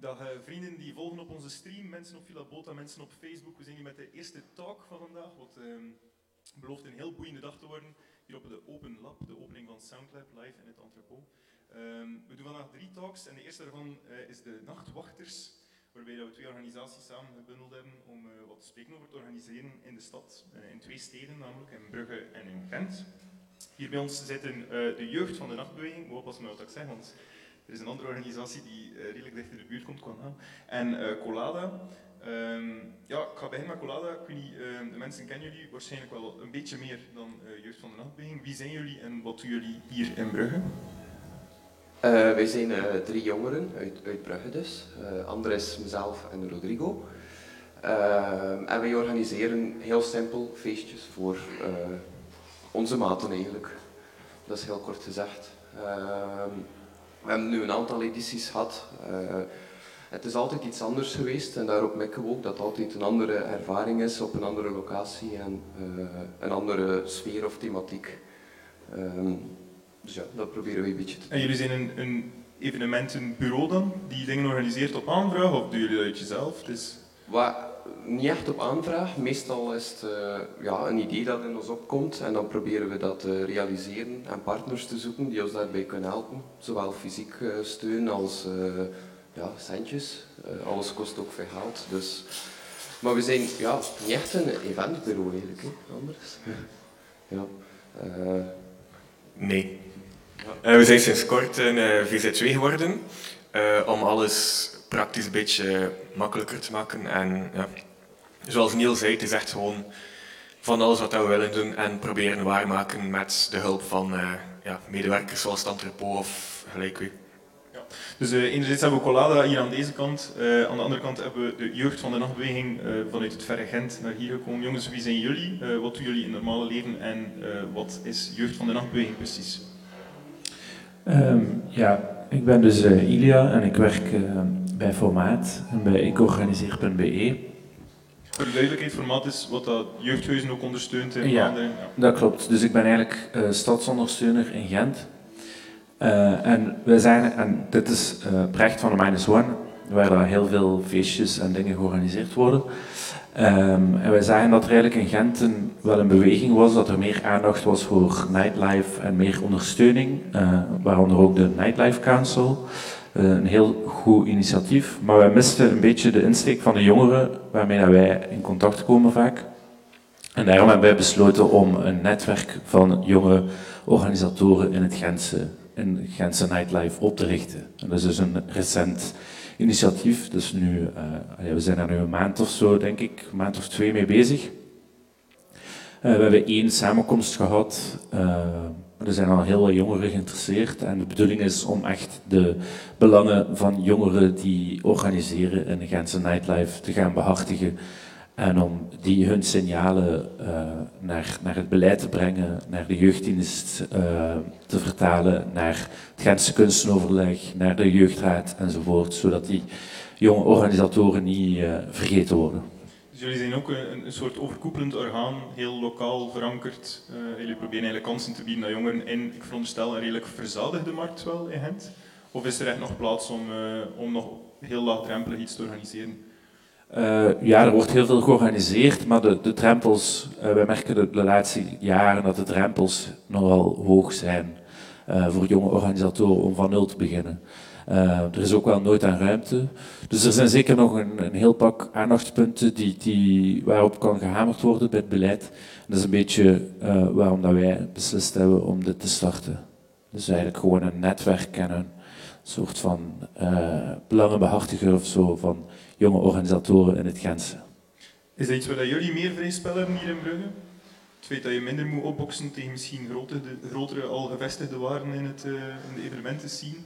Dag uh, vrienden die volgen op onze stream, mensen op Filabota, mensen op Facebook. We zijn hier met de eerste talk van vandaag, wat uh, belooft een heel boeiende dag te worden. Hier op de Open Lab, de opening van Soundlab, live in het entrepot. Um, we doen vandaag drie talks en de eerste daarvan uh, is de Nachtwachters, waarbij we twee organisaties samen gebundeld hebben om uh, wat te spreken over het organiseren in de stad, in twee steden, namelijk in Brugge en in Gent. Hier bij ons zitten de jeugd van de nachtbeweging, ik moet oppassen met wat ik zeg, want er is een andere organisatie die uh, redelijk dicht in de buurt komt qua naam. En uh, Colada. Um, ja, ik ga beginnen met Colada. Ik weet niet, uh, de mensen kennen jullie waarschijnlijk wel een beetje meer dan Jeugd van de Nachtbeweging. Wie zijn jullie en wat doen jullie hier in Brugge? wij zijn drie jongeren uit, uit Brugge dus. Andres, mezelf en Rodrigo. Ehm, en wij organiseren heel simpel feestjes voor onze maten eigenlijk. Dat is heel kort gezegd. Ehm, we hebben nu een aantal edities gehad. Uh, het is altijd iets anders geweest en daarop merken we ook dat het altijd een andere ervaring is op een andere locatie en uh, een andere sfeer of thematiek. Um, dus ja, dat proberen we een beetje te doen. En jullie zijn een, een evenementenbureau dan, die dingen organiseert op aanvraag of doen jullie dat uit jezelf? Dus... Wat, niet echt op aanvraag. Meestal is het uh, ja, een idee dat in ons opkomt en dan proberen we dat te realiseren en partners te zoeken die ons daarbij kunnen helpen. Zowel fysiek uh, steun als ja, centjes. alles kost ook veel geld. Dus... Maar we zijn ja, niet echt een eventbureau eigenlijk, hè, anders. ja. Nee. We zijn sinds kort een VZ2 geworden om alles praktisch een beetje makkelijker te maken. En ja, zoals Niel zei, het is echt gewoon van alles wat we willen doen en proberen waarmaken met de hulp van uh, ja, medewerkers zoals Tantripo of gelijk u. Ja. Dus uh, enerzijds hebben we Colada hier aan deze kant, uh, aan de andere kant hebben we de jeugd van de nachtbeweging vanuit het verre Gent naar hier gekomen. Jongens, wie zijn jullie? wat doen jullie in het normale leven en wat is jeugd van de nachtbeweging precies? Um, ja, ik ben dus Ilia en ik werk bij Formaat en bij ikorganiseer.be. Voor de duidelijkheid, Formaat is wat dat jeugdhuizen ook ondersteunt in ja, Ja, dat klopt. Dus ik ben eigenlijk uh, stadsondersteuner in Gent. Uh, en we zijn, en dit is uh, Brecht van de Minus One, waar heel veel feestjes en dingen georganiseerd worden. Um, en wij zagen dat er eigenlijk in Gent een, wel een beweging was, dat er meer aandacht was voor nightlife en meer ondersteuning, waaronder ook de Nightlife Council. Eh, een heel goed initiatief, maar wij misten een beetje de insteek van de jongeren waarmee wij in contact komen vaak. En daarom hebben wij besloten om een netwerk van jonge organisatoren in het Gentse, in Gentse nightlife op te richten. En dat is dus een recent initiatief, dus nu, uh, we zijn er nu een maand of zo, denk ik, een maand of twee mee bezig. Uh, we hebben één samenkomst gehad, er zijn al heel veel jongeren geïnteresseerd en de bedoeling is om echt de belangen van jongeren die organiseren in de Gentse nightlife te gaan behartigen en om die hun signalen uh, naar, naar het beleid te brengen, naar de jeugddienst uh, te vertalen, naar het Gentse kunstenoverleg, naar de jeugdraad enzovoort, zodat die jonge organisatoren niet uh, vergeten worden. Dus jullie zijn ook een, een, soort overkoepelend orgaan, heel lokaal verankerd. Uh, jullie proberen eigenlijk kansen te bieden aan jongeren in, ik veronderstel, een redelijk verzadigde markt wel in Gent. Of is er echt nog plaats om, uh, om nog heel laagdrempelig iets te organiseren? Uh, ja, er wordt heel veel georganiseerd, maar de, de drempels, wij merken de, de, laatste jaren dat de drempels nogal hoog zijn voor jonge organisatoren om van nul te beginnen. Uh, er is ook wel nooit aan ruimte. Dus er zijn zeker nog een, een heel pak aandachtspunten die, die, waarop kan gehamerd worden bij het beleid. Dat is een beetje uh, waarom dat wij beslist hebben om dit te starten. Dus eigenlijk gewoon een netwerk en een soort van uh, belangenbehartiger of zo van jonge organisatoren in het Gentse. Is dat iets waar jullie meer vrij spel hebben hier in Brugge? Het feit dat je minder moet opboksen tegen misschien grotere, grotere al gevestigde waarden in, het, in de evenementen zien?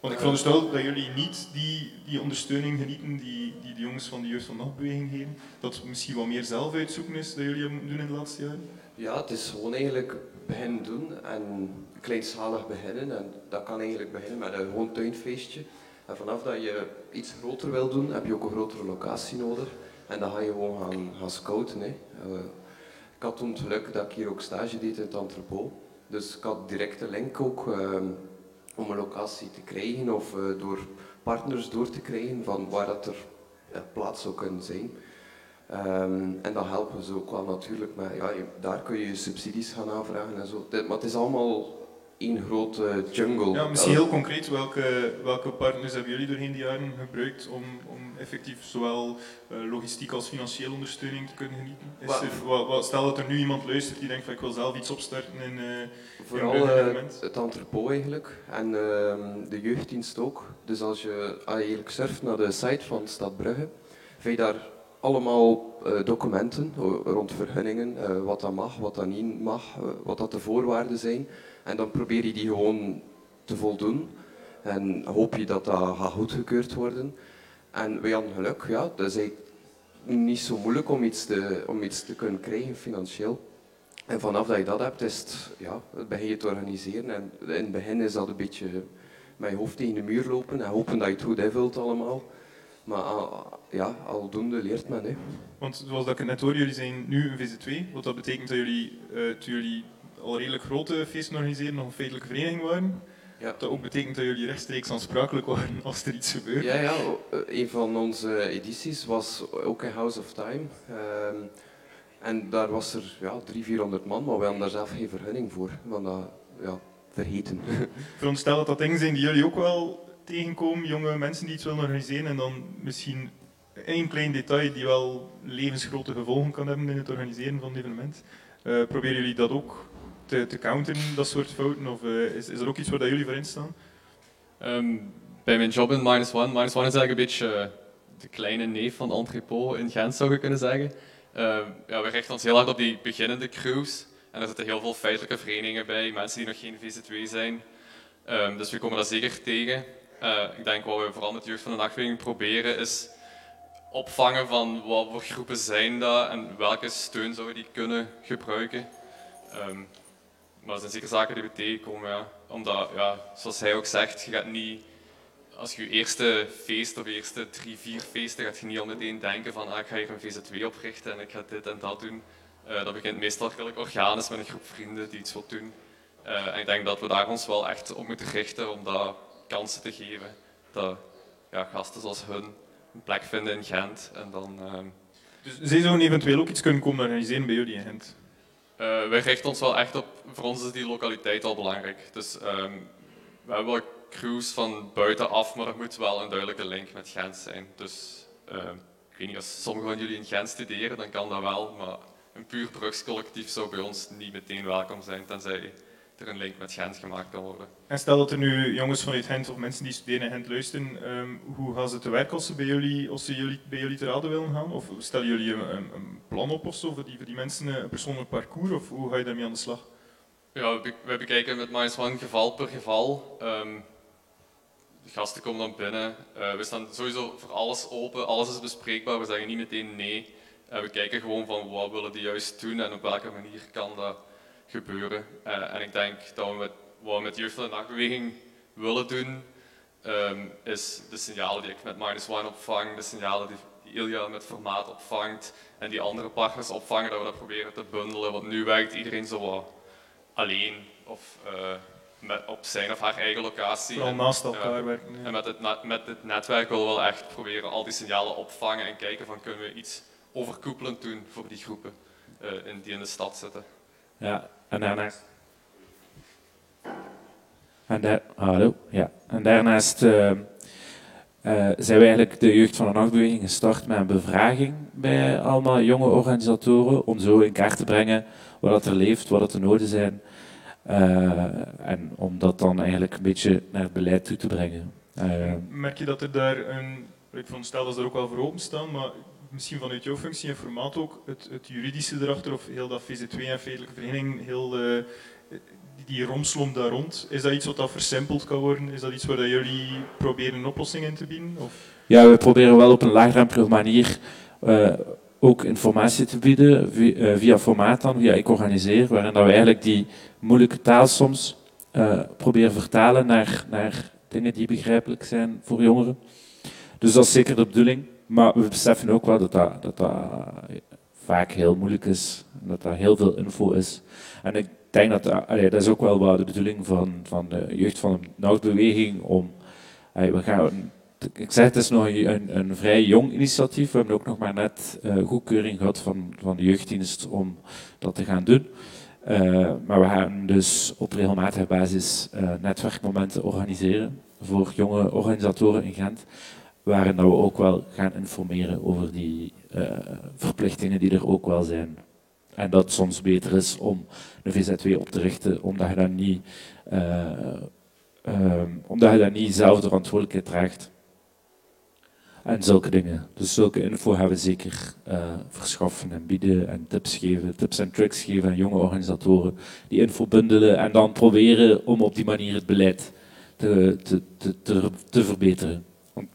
Want ik veronderstel dat jullie niet die, die ondersteuning genieten die, die de jongens van de Jeugd van Nachtbeweging geven. Dat het misschien wat meer zelf uitzoeken is dat jullie hebben doen in de laatste jaren? Ja, het is gewoon eigenlijk beginnen doen en kleinschalig beginnen. En dat kan eigenlijk beginnen met een gewoon tuinfeestje. En vanaf dat je iets groter wil doen, heb je ook een grotere locatie nodig. En dan ga je gewoon gaan, gaan scouten. Hè. Uh, ik had toen het geluk dat ik hier ook stage deed in het entrepot. Dus ik had direct een link ook. Uh, om een locatie te krijgen of uh, door partners door te krijgen van waar dat er plaats zou kunnen zijn. Ehm, en dan helpen ze ook wel natuurlijk, maar ja, daar kun je subsidies gaan aanvragen en zo. Maar het is allemaal één grote jungle. Ja, misschien heel concreet, welke, welke partners hebben jullie doorheen de jaren gebruikt om, om effectief zowel uh, logistiek als financiële ondersteuning te kunnen genieten? Is er, wat, wat, stel dat er nu iemand luistert die denkt van ik wil zelf iets opstarten in uh, Vooral uh, het entrepot eigenlijk en ehm, de jeugddienst ook. Dus als je eigenlijk surft naar de site van Stad Brugge, vind je daar allemaal documenten rond vergunningen, wat dat mag, wat dat niet mag, wat dat de voorwaarden zijn. En dan probeer je die gewoon te voldoen. En hoop je dat dat gaat goedgekeurd worden. En wij hadden geluk, ja, dat is niet zo moeilijk om iets te, om iets te kunnen krijgen financieel. En vanaf dat je dat hebt, is het, ja, begin je te organiseren. En in het begin is dat een beetje je hoofd tegen de muur lopen en hopen dat je het goed invult allemaal. Maar uh, ja, aldoende leert men. Hè. Want zoals dat ik net hoor, jullie zijn nu een VZ2. Wat dat betekent dat jullie, uh, jullie al redelijk grote feesten organiseren, nog een feitelijke vereniging waren. Ja. Dat ook betekent dat jullie rechtstreeks aansprakelijk waren als er iets gebeurt. Ja, ja, een van onze edities was ook in House of Time. Ehm, en daar was er ja, 300, 400 man, maar we hadden daar zelf geen vergunning voor. Want dat, ja, vergeten. Veronderstel dat dat dingen zijn die jullie ook wel tegenkomen, jonge mensen die iets willen organiseren en dan misschien één klein detail die wel levensgrote gevolgen kan hebben in het organiseren van een evenement. Uh, proberen jullie dat ook te, te counteren, dat soort fouten? Of uh, is, is er ook iets waar dat jullie voor instaan? Um, bij mijn job in Minus One. Minus One is eigenlijk een beetje uh, de kleine neef van Entrepot in Gent, zou je kunnen zeggen. Uh, ja, we richten ons heel hard op die beginnende crews. En er zitten heel veel feitelijke verenigingen bij, mensen die nog geen VZ2 zijn. Um, dus we komen dat zeker tegen. Uh, ik denk wat we vooral met jeugd van de nachtbeweging proberen is opvangen van wat voor groepen zijn dat en welke steun zouden die kunnen gebruiken. Maar dat zijn zeker zaken die we tegenkomen. Omdat, ja, zoals hij ook zegt, je gaat niet, als je je eerste feest of eerste drie, vier feesten, gaat je niet al meteen denken van ah, ik ga hier een VZ2 oprichten en ik ga dit en dat doen. Uh, dat begint meestal redelijk organisch met een groep vrienden die iets wil doen. Uh, en ik denk dat we daar ons wel echt op moeten richten om dat kansen te geven. Dat ja, gasten zoals hun een plek vinden in Gent. En dan, uh... Dus zij zouden eventueel ook iets kunnen komen organiseren bij jullie in Gent? Uh, wij richten ons wel echt op, voor ons is die lokaliteit al belangrijk. Dus um, we hebben wel crews van buitenaf, maar er moet wel een duidelijke link met Gent zijn. Dus uh, ik weet niet, als sommigen van jullie in Gent studeren, dan kan dat wel, maar een puur brugscollectief zou bij ons niet meteen welkom zijn, tenzij er een link met Gent gemaakt kan worden. En stel dat er nu jongens vanuit Gent of mensen die studeren in Gent luisteren, um, hoe gaan ze te werk als ze bij jullie, als ze jullie, bij jullie te raden willen gaan? Of stellen jullie een, een plan op of zo voor die, voor die mensen een persoonlijk parcours of hoe ga je daarmee aan de slag? Ja, we bekijken met Minus One geval per geval. Um, de gasten komen dan binnen. Uh, we staan sowieso voor alles open, alles is bespreekbaar, we zeggen niet meteen nee. Uh, we kijken gewoon van wat willen die juist doen en op welke manier kan dat gebeuren. Uh, en ik denk dat we met, wat we met de jeugd van de nachtbeweging willen doen, um, is de signalen die ik met Minus One opvang, de signalen die Ilja met formaat opvangt en die andere partners opvangen, dat we dat proberen te bundelen. Want nu werkt iedereen zo wat alleen of uh, met, op zijn of haar eigen locatie. Vooral naast elkaar werken. En met het, met het netwerk willen we wel echt proberen al die signalen opvangen en kijken van kunnen we iets overkoepelend doen voor die groepen uh, in, die in de stad zitten. Ja, en daarnaast. En, daar, hallo, ja. en daarnaast uh, uh, zijn we eigenlijk de jeugd van de nachtbeweging gestart met een bevraging bij allemaal jonge organisatoren om zo in kaart te brengen wat er leeft, wat er noden zijn. Uh, en om dat dan eigenlijk een beetje naar het beleid toe te brengen. Merk je dat er daar een, ik veronderstel dat ze er ook wel voor openstaan, maar misschien vanuit jouw functie en formaat ook, het, het juridische erachter, of heel dat VZ2 en feitelijke vereniging, heel uh, die romslomp daar rond, is dat iets wat dat versimpeld kan worden? Is dat iets waar dat jullie proberen een oplossing in te bieden? Of? Ja, we proberen wel op een laagdrempelige manier uh, ook informatie te bieden, via, uh, via formaat dan, via Ik Organiseer, waarin dat we eigenlijk die moeilijke taal soms proberen vertalen naar, naar dingen die begrijpelijk zijn voor jongeren. Dus dat is zeker de bedoeling. Maar we beseffen ook wel dat dat, dat, vaak heel moeilijk is. Dat er heel veel info is. En ik denk dat allee, dat is ook wel de bedoeling van, van de jeugd van de Noordbeweging om gaan ik zeg, het is nog een, een, vrij jong initiatief. We hebben ook nog maar net uh, goedkeuring gehad van, van de jeugddienst om dat te gaan doen. Uh, maar we gaan dus op regelmatige basis uh, netwerkmomenten organiseren voor jonge organisatoren in Gent, waarin we ook wel gaan informeren over die verplichtingen die er ook wel zijn. En dat het soms beter is om een VZW op te richten, omdat je dan niet, omdat je dan niet zelf de verantwoordelijkheid draagt en zulke dingen. Dus zulke info hebben we zeker uh, verschaffen en bieden en tips geven, tips en tricks geven aan jonge organisatoren. Die info bundelen en dan proberen om op die manier het beleid te, te, te, te, verbeteren.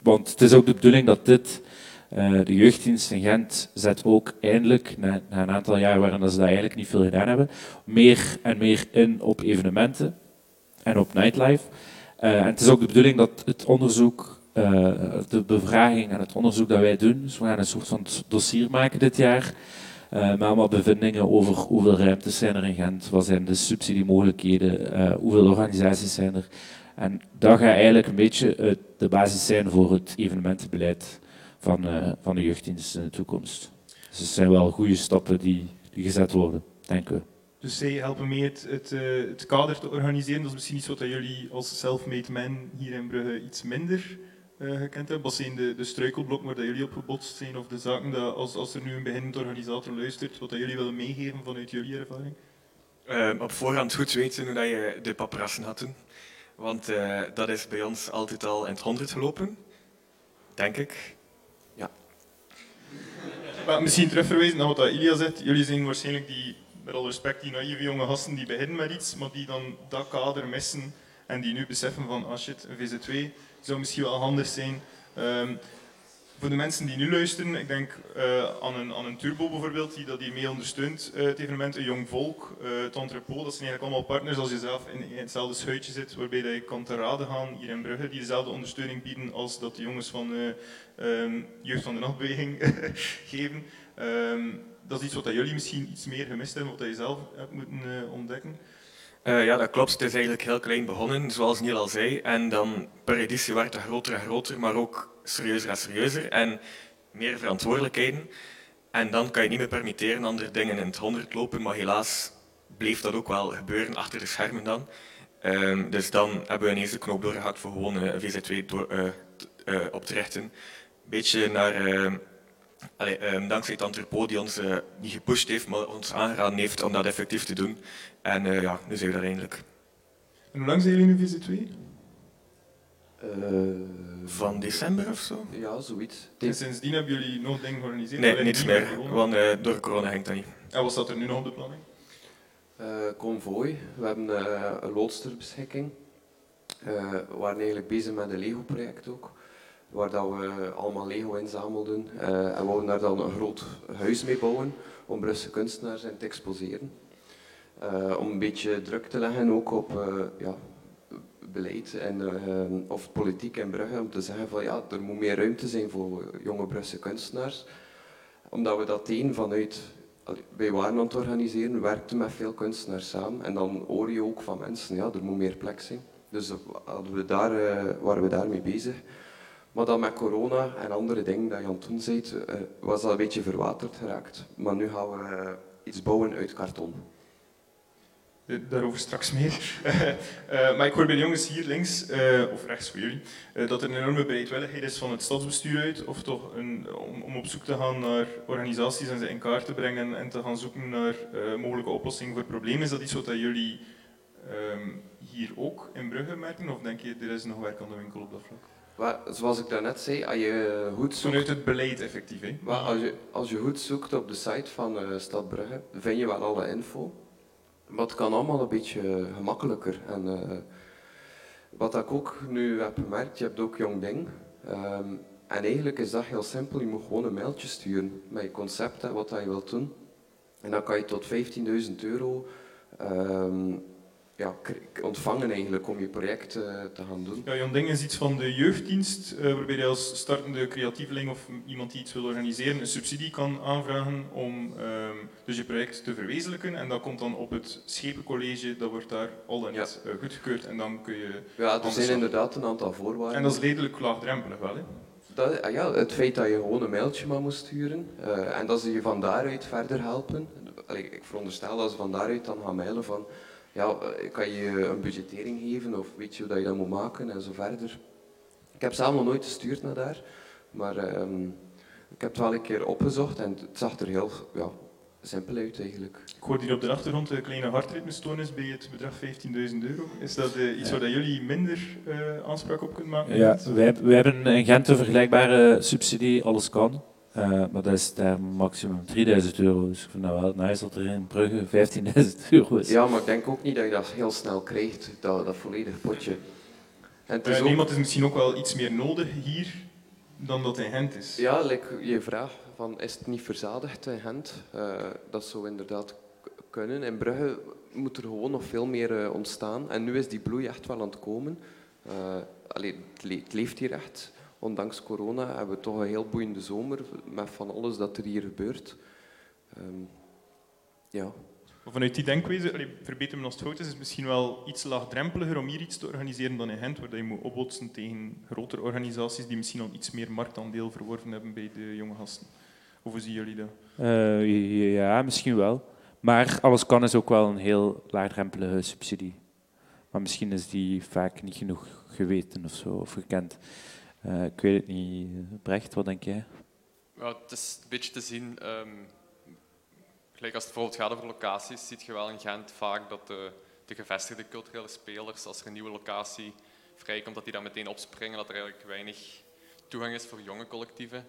Want, het is ook de bedoeling dat dit, uh, de jeugddienst in Gent zet ook eindelijk, na, een aantal jaar waarin ze dat eigenlijk niet veel gedaan hebben, meer en meer in op evenementen en op nightlife. Uh, en het is ook de bedoeling dat het onderzoek uh, de bevraging en het onderzoek dat wij doen. Dus we gaan een soort van dossier maken dit jaar. Uh, met allemaal bevindingen over hoeveel ruimtes zijn er in Gent, wat zijn de subsidiemogelijkheden, uh, hoeveel organisaties zijn er. En dat gaat eigenlijk een beetje de basis zijn voor het evenementenbeleid van, van de jeugddienst in de toekomst. Dus het zijn wel goede stappen die, die gezet worden, denken we. Dus zij helpen mee het, het, het, kader te organiseren. Dat is misschien iets wat jullie als self-made men hier in Brugge iets minder uh, gekend hebben? Wat zijn de, de struikelblokken waar dat jullie op gebotst zijn? Of de zaken dat als, als er nu een beginnend organisator luistert, wat dat jullie willen meegeven vanuit jullie ervaring? Uh, op voorhand goed weten hoe dat je de paparazzen had doen. Want uh, dat is bij ons altijd al in het honderd gelopen. Denk ik. Ja. Maar misschien terugverwijzen naar wat Ilya zegt. Jullie zijn waarschijnlijk die, met alle respect, die naïeve jonge gasten die beginnen met iets, maar die dan dat kader missen en die nu beseffen van, ah shit, een VZ2, zou misschien wel handig zijn. Um, voor de mensen die nu luisteren, ik denk uh, aan, een, aan een Turbo bijvoorbeeld, die dat mee ondersteunt, uh, het evenement, een Jong Volk, uh, het dat zijn eigenlijk allemaal partners als je zelf in, hetzelfde schuitje zit, waarbij dat je kan te raden gaan hier in Brugge, die dezelfde ondersteuning bieden als dat de jongens van um, Jeugd van de Nachtbeweging geven. Um, dat is iets wat jullie misschien iets meer gemist hebben, wat je zelf hebt moeten ontdekken. Ja, dat klopt. Het is eigenlijk heel klein begonnen, zoals Niel al zei. En dan per editie werd het groter en groter, maar ook serieuzer en serieuzer. En meer verantwoordelijkheden. En dan kan je niet meer permitteren andere dingen in het honderd lopen, maar helaas bleef dat ook wel gebeuren achter de schermen dan. Um, dus dan hebben we ineens de knop doorgehakt voor gewoon een VZ2 door, uh, uh, op te richten. Een beetje naar Allee, um, dankzij het entrepot die ons niet gepusht heeft, maar ons aangeraden heeft om dat effectief te doen. En ja, nu zijn we daar eindelijk. En hoe lang zijn jullie nu VZ2? Uh, van december of zo? Ja, zoiets. En sindsdien hebben jullie nog dingen georganiseerd? Nee, niets meer. Gewoon uh, door corona hangt dat niet. En wat staat er nu nog op de planning? Uh, convoy. We hebben uh, een loodsterbeschikking. we waren eigenlijk bezig met een Lego-project ook waar dat we allemaal Lego inzamelden. Uh, en we wouden daar dan een groot huis mee bouwen om Brusselse kunstenaars in te exposeren. Uh, om een beetje druk te leggen ook op uh, ja, beleid en, of politiek in Brugge, om te zeggen van ja, er moet meer ruimte zijn voor jonge Brusselse kunstenaars. Omdat we dat één vanuit, wij waren organiseren, werkten met veel kunstenaars samen en dan hoor je ook van mensen, ja, er moet meer plek zijn. Dus hadden we daar, waren we daarmee bezig. Maar dan met corona en andere dingen dat je aan het doen uh, was dat een beetje verwaterd geraakt. Maar nu gaan we uh, iets bouwen uit karton. Daarover straks meer. uh, maar ik hoor bij de jongens hier links, of rechts voor jullie, dat er een enorme bereidwilligheid is van het stadsbestuur uit, of toch een, om, om, op zoek te gaan naar organisaties en ze in kaart te brengen en te gaan zoeken naar mogelijke oplossingen voor problemen. Is dat iets wat jullie um, hier ook in Brugge merken, of denk je er is nog werk aan de winkel op dat vlak? Maar, zoals ik daarnet zei, als je goed zoekt... Vanuit het beleid effectief, hè? Maar als, je, als je goed zoekt op de site van Stad Brugge, vind je wel alle info. Maar kan allemaal een beetje gemakkelijker. En uh, wat ik ook nu heb gemerkt, je hebt ook Jong Ding. Um, en eigenlijk is dat heel simpel, je moet gewoon een mailtje sturen met je concept en wat je wilt doen. En dan kan je tot 15.000 euro um, ja, ontvangen eigenlijk om je project eh, te gaan doen. Ja, Jan Ding is iets van de jeugddienst, eh, waarbij je als startende creatieveling of iemand die iets wil organiseren, een subsidie kan aanvragen om ehm, dus je project te verwezenlijken. En dat komt dan op het Schepencollege, dat wordt daar al dan niet eh, goedgekeurd en dan kun je... Ja, er zijn inderdaad een aantal voorwaarden. En dat is redelijk laagdrempelig wel, hè? Dat, ah ja, het feit dat je gewoon een mailtje maar moest sturen en dat ze je van daaruit verder helpen. Allee, ik veronderstel dat ze van daaruit dan gaan mailen van ja, eh, kan je een budgettering geven of weet je hoe dat je dat moet maken en zo verder. Ik heb zelf nog nooit gestuurd naar daar, maar ehm, ik heb het wel een keer opgezocht en het zag er heel ja, simpel uit eigenlijk. Ik hoor hier op de achtergrond een kleine hartritmestoornis bij het bedrag 15.000 euro. Is dat eh, iets waar dat jullie minder eh, aanspraak op kunnen maken? Ja, wij, wij hebben in Gent een vergelijkbare subsidie, alles kan. Eh, maar dat is daar maximum 3000 euro. Dus ik vind dat wel nice dat er in Brugge 15.000 euro is. Ja, maar ik denk ook niet dat je dat heel snel krijgt, dat, dat volledige potje. En het is Eh, ook- het is misschien ook wel iets meer nodig hier dan dat in Gent is. Ja, like je vraag van is het niet verzadigd in Gent? Eh, dat zou inderdaad kunnen. In Brugge moet er gewoon nog veel meer eh, ontstaan. En nu is die bloei echt wel aan het komen. Eh, allee, het, le- het leeft hier echt. Ondanks corona hebben we toch een heel boeiende zomer met van alles dat er hier gebeurt. Ehm, ja. Vanuit die denkwijze, allee, verbeter me als het fout is, is het misschien wel iets laagdrempeliger om hier iets te organiseren dan in Gent, waar dat je moet opbotsen tegen grotere organisaties die misschien al iets meer marktaandeel verworven hebben bij de jonge gasten. Of hoe zien jullie dat? Eh, ja, misschien wel. Maar alles kan is ook wel een heel laagdrempelige subsidie. Maar misschien is die vaak niet genoeg geweten of zo, of gekend. Eh, ik weet het niet. Brecht, wat denk jij? Ja, het is een beetje te zien. ehm, gelijk als het bijvoorbeeld gaat over locaties, ziet je wel in Gent vaak dat de, de gevestigde culturele spelers, als er een nieuwe locatie vrijkomt, dat die dan meteen opspringen, dat er eigenlijk weinig toegang is voor jonge collectieven.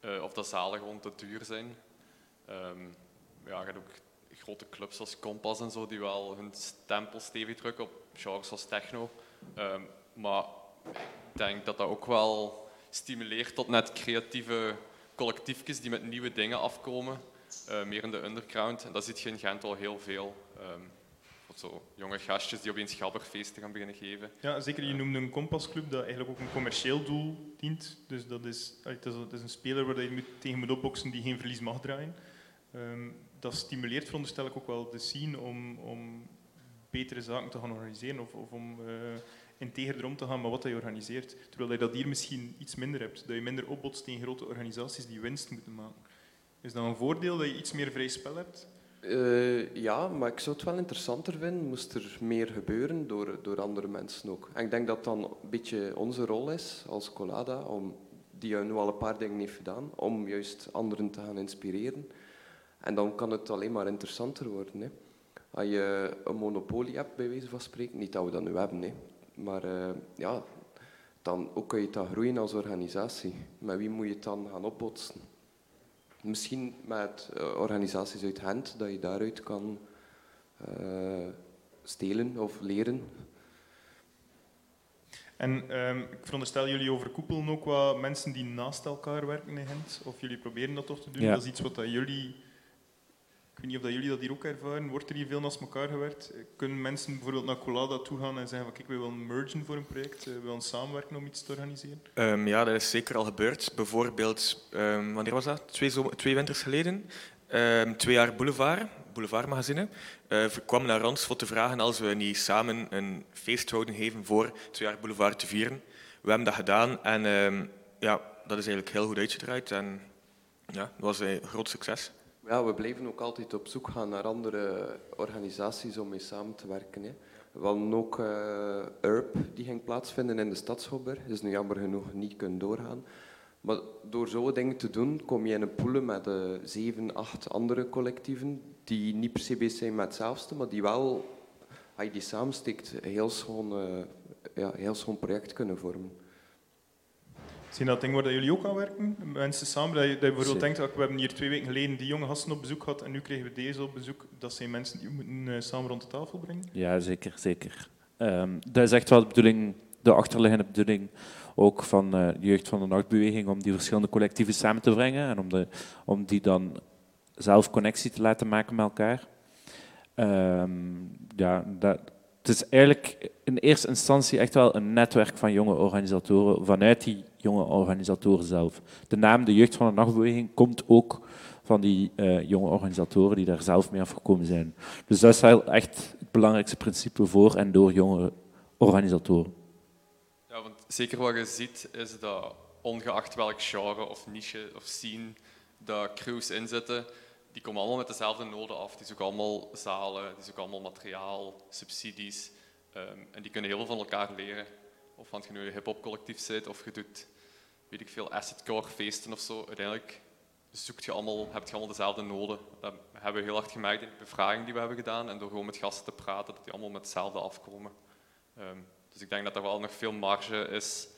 eh, of dat zalen gewoon te duur zijn. Ehm, ja, je ook grote clubs als Kompas en zo, die wel hun stempel stevig drukken op genres als techno. Ehm, maar ik denk dat dat ook wel stimuleert tot net creatieve collectiefjes die met nieuwe dingen afkomen, eh, meer in de underground. En dat ziet je in Gent al heel veel. Of zo jonge gastjes die opeens gabberfeesten gaan beginnen geven. Ja, zeker. Je noemde een kompasclub dat eigenlijk ook een commercieel doel dient. Dus dat is, het is, een speler waar je moet, tegen moet opboksen die geen verlies mag draaien. Ehm, dat stimuleert, veronderstel ik, ook wel de scene om, om betere zaken te gaan organiseren of, of om uh, integerder om te gaan met wat je organiseert. Terwijl je dat hier misschien iets minder hebt. Dat je minder opbotst tegen grote organisaties die winst moeten maken. Is dat een voordeel dat je iets meer vrij spel hebt? Uh, ja, maar ik zou het wel interessanter vinden moest er meer gebeuren door, door andere mensen ook. En ik denk dat dan een beetje onze rol is als Colada, om, die nu al een paar dingen heeft gedaan, om juist anderen te gaan inspireren. En dan kan het alleen maar interessanter worden. Hè. Als je een monopolie hebt, bij wijze van spreken, niet dat we dat nu hebben, hè. Maar uh, ja, dan ook kun je dat groeien als organisatie. Met wie moet je het dan gaan opbotsen? Misschien met uh, organisaties uit Gent, dat je daaruit kan uh, stelen of leren. En um, ik veronderstel jullie overkoepelen ook wat mensen die naast elkaar werken in Gent, of jullie proberen dat toch te doen? Ja. Dat is iets wat dat jullie... Weet niet of jullie dat hier ook ervaren. Wordt er hier veel naast elkaar gewerkt? Kunnen mensen bijvoorbeeld naar Colada toe gaan en zeggen van kijk, we willen mergen voor een project, we willen samenwerken om iets te organiseren? Um, ja, dat is zeker al gebeurd. Bijvoorbeeld, um, wanneer was dat? Twee, zomer, twee winters geleden. Um, twee jaar Boulevard, Boulevardmagazine, uh, kwam naar ons voor te vragen als we niet samen een feest zouden geven voor twee jaar Boulevard te vieren. We hebben dat gedaan en ja, dat is eigenlijk heel goed uitgedraaid en ja, dat was een groot succes. Ja, we blijven ook altijd op zoek gaan naar andere organisaties om mee samen te werken. Hè. Ook uh, URP, die ging plaatsvinden in de Stadshopper. is nu jammer genoeg niet kunnen doorgaan. Maar door zo dingen te doen, kom je in een pool met uh, zeven, acht andere collectieven, die niet per se bezig zijn met hetzelfde, maar die wel, als je die samensteekt, een heel schoon, uh, ja, heel schoon project kunnen vormen. Zijn dat dingen waar jullie ook aan werken? Mensen samen, dat je, dat je bijvoorbeeld denkt, we hebben hier twee weken geleden die jonge gasten op bezoek gehad en nu krijgen we deze op bezoek. Dat zijn mensen die we moeten uh, samen rond de tafel brengen? Ja, zeker. zeker. Um, dat is echt wel de bedoeling, de achterliggende bedoeling ook van uh, de jeugd van de nachtbeweging, om die verschillende collectieven samen te brengen en om, de, om die dan zelf connectie te laten maken met elkaar. Um, ja, dat, het is eigenlijk in eerste instantie echt wel een netwerk van jonge organisatoren vanuit die jonge organisatoren zelf. De naam de Jeugd van de Nachtbeweging komt ook van die uh, jonge organisatoren die daar zelf mee afgekomen zijn. Dus dat is echt het belangrijkste principe voor en door jonge organisatoren. Ja, want zeker wat je ziet is dat ongeacht welk genre of niche of scene dat crews inzetten, die komen allemaal met dezelfde noden af. Die zoeken allemaal zalen, die zoeken allemaal materiaal, subsidies. Ehm, en die kunnen heel veel van elkaar leren. Of want je nu een hip-hop collectief zit of je doet, weet ik veel, acid-core feesten of zo. Uiteindelijk zoekt je allemaal, heb je allemaal dezelfde noden. Dat hebben we heel hard gemerkt in de bevraging die we hebben gedaan. En door gewoon met gasten te praten, dat die allemaal met hetzelfde afkomen. Ehm, dus ik denk dat er wel nog veel marge is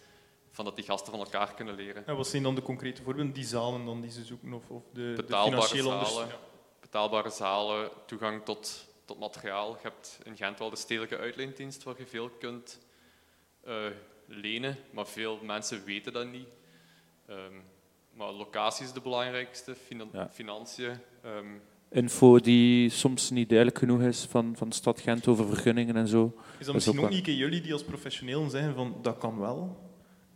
van dat die gasten van elkaar kunnen leren. En wat zijn dan de concrete voorbeelden, die zalen dan die ze zoeken? Of, of de, betaalbare de financiële zalen, betaalbare zalen, toegang tot, tot materiaal. Je hebt in Gent wel de stedelijke uitleendienst waar je veel kunt uh, lenen, maar veel mensen weten dat niet. Um, maar locatie is de belangrijkste, finan ja. financiën. Um, info die soms niet duidelijk genoeg is van, van de stad Gent over vergunningen en zo. Is dat misschien ook, niet jullie die als professioneel zeggen van dat kan wel?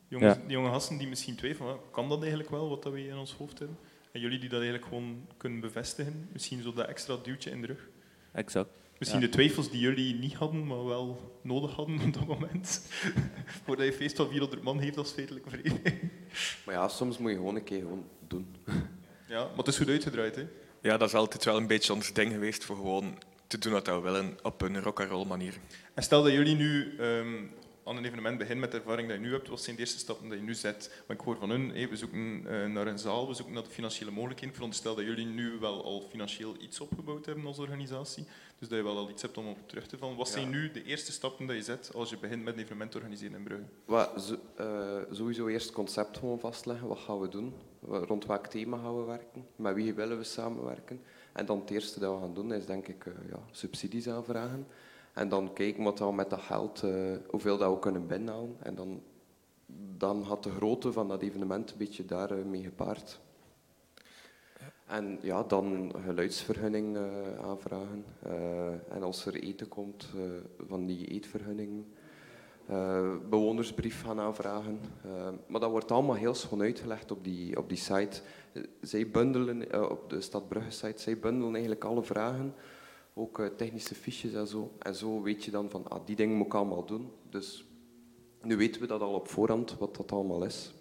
Jongens, Die jonge gasten die misschien twijfelen, kan dat eigenlijk wel, wat dat we in ons hoofd hebben? En jullie die dat eigenlijk gewoon kunnen bevestigen, misschien zo dat extra duwtje in de rug. Exact. Misschien de twijfels die jullie niet hadden, maar wel nodig hadden op dat moment. Voordat je feest van 400 man heeft als feitelijke vereniging. Maar ja, soms moet je gewoon een keer gewoon doen. Ja, maar het is goed uitgedraaid, hè? Ja, dat is altijd wel een beetje ons ding geweest voor gewoon te doen wat we willen op een rock roll manier. En stel dat jullie nu ehm, aan een evenement beginnen met de ervaring die je nu hebt, wat zijn de eerste stappen die je nu zet? Maar ik hoor van hun, we zoeken uh, naar een zaal, we zoeken naar de financiële mogelijkheden. Veronderstel dat jullie nu wel al financieel iets opgebouwd hebben als organisatie, dus dat je wel al iets hebt om op terug te vallen. Wat zijn nu de eerste stappen die je zet als je begint met een evenement te organiseren in Brugge? Wat, zo, uh, sowieso eerst het concept gewoon vastleggen, wat gaan we doen? Rond welk thema gaan we werken? Met wie willen we samenwerken? En dan het eerste dat we gaan doen is denk ik uh, ja, subsidies aanvragen. En dan kijken wat we met dat geld, uh, hoeveel dat we kunnen binnenhalen. En dan, dan had de grootte van dat evenement een beetje daarmee gepaard. En ja, dan geluidsvergunning uh, aanvragen. Uh, en als er eten komt, van die eetvergunning. bewonersbrief gaan aanvragen. maar dat wordt allemaal heel schoon uitgelegd op die, op die site. zij bundelen, op de Stad Brugge site, zij bundelen eigenlijk alle vragen ook technische fiches en zo. En zo weet je dan van, ah, die dingen moet ik allemaal doen. Dus nu weten we dat al op voorhand, wat dat allemaal is.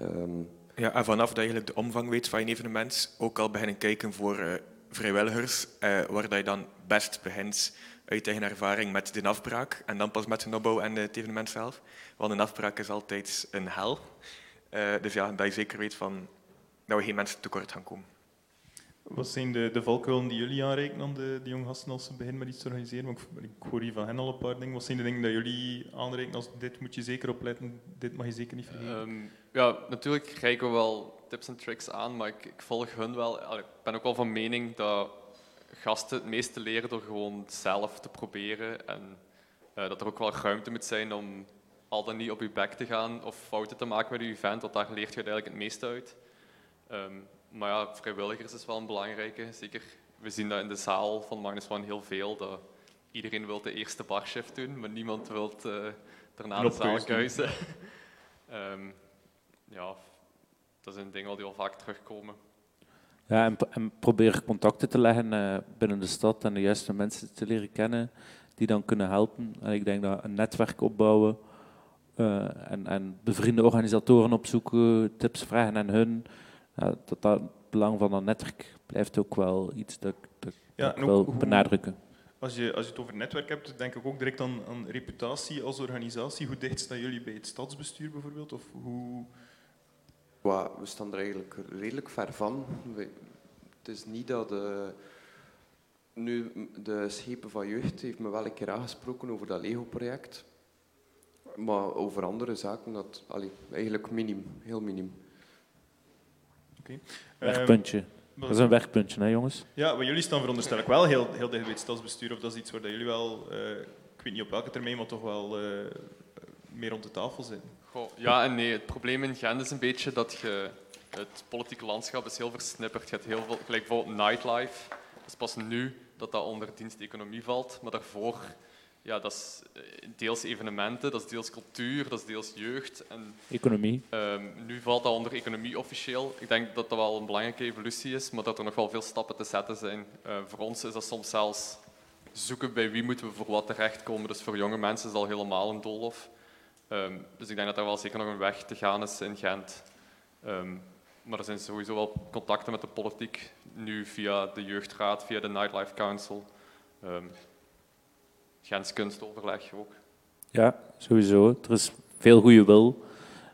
Um, ja, en vanaf dat je eigenlijk de omvang weet van je evenement, ook al beginnen kijken voor uh, vrijwilligers, uh, waar dat je dan best begint uit eigen ervaring met de afbraak en dan pas met de opbouw en het evenement zelf. Want een afbraak is altijd een hel. Uh, dus ja, dat je zeker weet van, dat we geen mensen tekort gaan komen. Wat zijn de, de valkuilen die jullie aanreiken aan de, de jonge gasten als ze beginnen met iets te organiseren? Ik, ik hoor hier van hen al een paar dingen. Wat zijn de dingen die jullie aanreiken als dit moet je zeker opletten, dit mag je zeker niet vergeten? Um, ja, natuurlijk kijken we wel tips en tricks aan, maar ik, volg hun wel. Ik ben ook wel van mening dat gasten het meeste leren door gewoon zelf te proberen. En uh, dat er ook wel ruimte moet zijn om al dan niet op je bek te gaan of fouten te maken met je event, want daar leert je uiteindelijk het meeste uit. Um, maar ja, vrijwilligers is wel een belangrijke. Zeker, we zien dat in de zaal van Minus One heel veel. Dat iedereen wil de eerste barshift doen, maar niemand wil uh, daarna de zaal kuisen. um, ja, dat is een ding wat heel vaak terugkomen. Ja, en, en, probeer contacten te leggen uh, binnen de stad en de juiste mensen te leren kennen die dan kunnen helpen. En ik denk dat een netwerk opbouwen uh, en, en bevriende organisatoren opzoeken, tips vragen aan hun, ja, dat, dat belang van een netwerk blijft ook wel iets dat, dat, ja, dat ik wil benadrukken. Als je, als je het over netwerk hebt, denk ik ook direct aan, aan reputatie als organisatie. Hoe dicht staan jullie bij het stadsbestuur bijvoorbeeld? Of hoe... Well, we staan er eigenlijk redelijk ver van. het is niet dat de, nu de schepen van jeugd heeft me wel een keer aangesproken over dat Lego-project. Maar over andere zaken, dat allee, eigenlijk minim, heel minim. Okay. Wegpuntje. Um, dat is een wegpuntje, hè jongens? Ja, maar jullie staan veronderstel ik wel heel, heel dicht bij het stadsbestuur. Of dat is iets waar jullie wel, uh, ik weet niet op welke termijn, maar toch wel uh, meer rond de tafel zitten. Goh, ja en nee. Het probleem in Gent is een beetje dat je... Het politieke landschap is heel versnipperd. Je hebt heel veel, gelijk bijvoorbeeld nightlife. Het is pas nu dat dat onder diensteconomie valt. Maar daarvoor ja, dat is eh, deels evenementen, dat is deels cultuur, dat is deels jeugd. En Economie. Ehm, nu valt dat onder economie officieel. Ik denk dat dat wel een belangrijke evolutie is, maar dat er nog wel veel stappen te zetten zijn. Eh, voor ons is dat soms zelfs zoeken bij wie moeten we voor wat terechtkomen. Dus voor jonge mensen is dat al helemaal een doolhof. Ehm, dus ik denk dat er wel zeker nog een weg te gaan is in Gent. Ehm, maar er zijn sowieso wel contacten met de politiek, nu via de Jeugdraad, via de Nightlife Council. Gens kunstoverleg ook. Ja, sowieso. Er is veel goede wil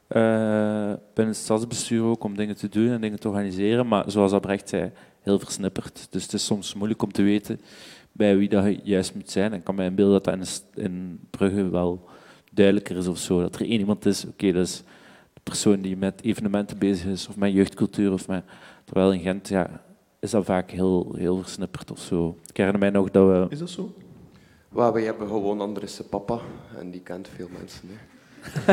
uh, binnen het stadsbestuur ook om dingen te doen en dingen te organiseren. Maar zoals Abrecht zei, heel versnipperd. Dus het is soms moeilijk om te weten bij wie dat je juist moet zijn. En ik kan me inbeelden dat dat in, in Brugge wel duidelijker is of zo. Dat er één iemand is, oké, dat is de persoon die met evenementen bezig is, of met jeugdcultuur, of met... Terwijl in Gent, ja, is dat vaak heel, heel versnipperd of zo. Ik herinner mij nog dat we... Is dat zo? Well, wij hebben gewoon Andres papa en die kent veel mensen.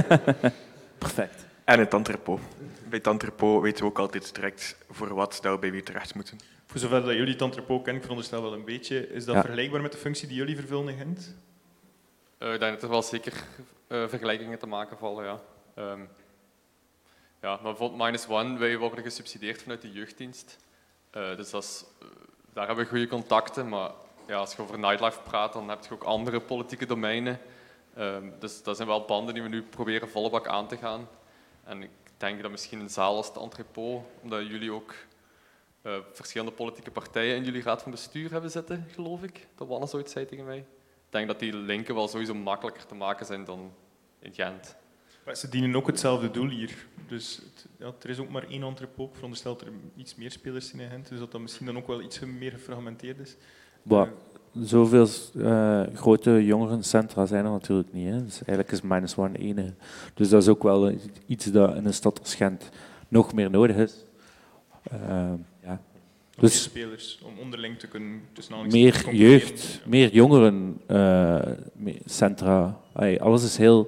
Perfect. En het entrepot. Bij het entrepot weten we ook altijd direct voor wat we bij wie terecht moeten. Voor zover dat jullie het entrepot kennen, ik veronderstel wel een beetje, is dat Ja. vergelijkbaar met de functie die jullie vervullen in Gent? Eh, ik denk dat er wel zeker eh, vergelijkingen te maken vallen, ja. Ehm, ja, maar bijvoorbeeld Minus One, wij worden gesubsidieerd vanuit de jeugddienst. Eh, dus dat is, daar hebben we goede contacten, maar ja, als je over nightlife praat, dan heb je ook andere politieke domeinen. Ehm, dus dat zijn wel banden die we nu proberen volle bak aan te gaan. En ik denk dat misschien een zaal als het entrepot, omdat jullie ook eh, verschillende politieke partijen in jullie raad van bestuur hebben zitten, geloof ik. Dat Wannes ooit zei tegen mij. Ik denk dat die linken wel sowieso makkelijker te maken zijn dan in Gent. Ze dienen ook hetzelfde doel hier. Dus het- ja, er is ook maar één entrepot. Ik veronderstel dat er iets meer spelers zijn in Gent, dus dat dat misschien dan ook wel iets meer gefragmenteerd is. Maar zoveel eh, grote jongerencentra zijn er natuurlijk niet. Hè. Dus eigenlijk is Minus One ene. Dus dat is ook wel iets dat in een stad als Gent nog meer nodig is. Eh, ja. Dus spelers, om onderling te kunnen tussen meer jeugd, meer jongerencentra. alles is heel...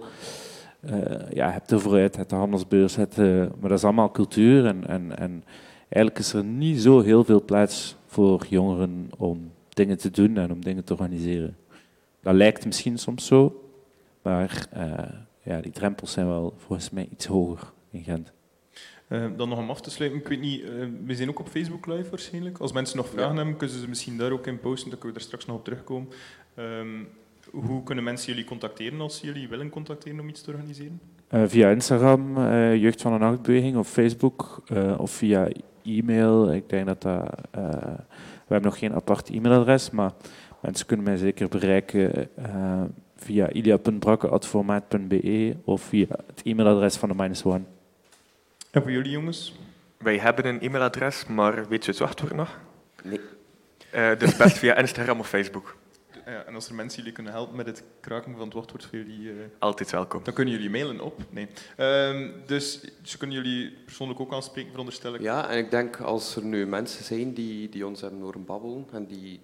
eh, ja, je hebt de vooruit, je hebt de handelsbeurs, het, eh, maar dat is allemaal cultuur. En, en, en eigenlijk is er niet zo heel veel plaats voor jongeren om dingen te doen en om dingen te organiseren. Dat lijkt misschien soms zo, maar eh, ja, die drempels zijn wel volgens mij iets hoger in Gent. Eh, dan nog om af te sluiten, ik weet niet, eh, we zijn ook op Facebook live waarschijnlijk. Als mensen nog vragen hebben, kunnen ze ze misschien daar ook in posten, dan kunnen we er straks nog op terugkomen. Ehm, hoe kunnen mensen jullie contacteren als ze jullie willen contacteren om iets te organiseren? Eh, via Instagram, eh, Jeugd van de Nachtbeweging, of Facebook, eh, of via e-mail. Ik denk dat dat... eh, we hebben nog geen apart e-mailadres, maar mensen kunnen mij zeker bereiken eh, via ilia.brakke.formaat.be of via het e-mailadres van de Minus One. En voor jullie jongens? Wij hebben een e-mailadres, maar weet je het wachtwoord nog? Nee. Eh, dus best via Instagram of Facebook. Ja, en als er mensen jullie kunnen helpen met het kraken van het wachtwoord voor jullie, eh, Altijd welkom. dan kunnen jullie mailen op. Nee. Ehm, dus ze kunnen jullie persoonlijk ook aanspreken, veronderstel ik. Ja, en ik denk als er nu mensen zijn die, die ons hebben horen babbelen en die,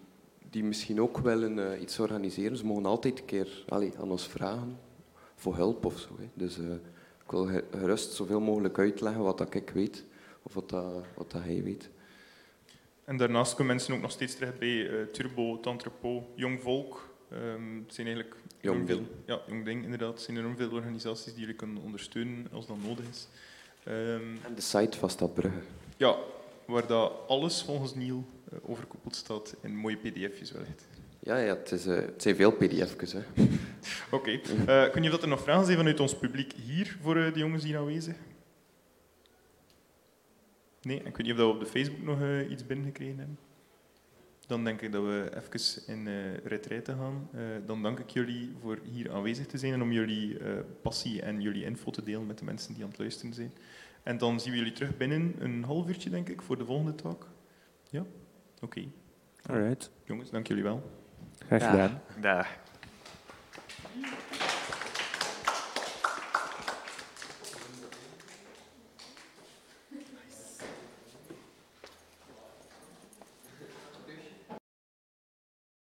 die misschien ook willen eh, iets organiseren, ze mogen altijd een keer allee, aan ons vragen voor hulp of zo. Hè. Dus eh, ik wil ge- gerust zoveel mogelijk uitleggen wat dat ik weet of wat, dat, wat dat hij weet. En daarnaast kunnen mensen ook nog steeds terecht bij eh, Turbo, Tantrepot, Jong Volk. Ehm, het zijn eigenlijk Jong veel, Ding. ja, Jong Ding, inderdaad. Het zijn enorm veel organisaties die jullie kunnen ondersteunen als dat nodig is. Ehm, En de site van Stad Brugge. ja, waar dat alles volgens Niel eh, overkoepeld staat in mooie pdf'jes wellicht. Ja, ja het, is, eh, het zijn veel pdf'jes. Hè. Oké. Weet niet of er nog vragen zijn vanuit ons publiek hier voor de jongens hier aanwezig. Nee, ik weet niet of dat we op de Facebook nog eh, iets binnengekregen hebben. Dan denk ik dat we even in eh retraite gaan. Eh, dan dank ik jullie voor hier aanwezig te zijn en om jullie eh, passie en jullie info te delen met de mensen die aan het luisteren zijn. En dan zien we jullie terug binnen een half uurtje, denk ik, voor de volgende talk. Ja? Oké. Alright, Jongens, dank jullie wel. graag gedaan. Daar.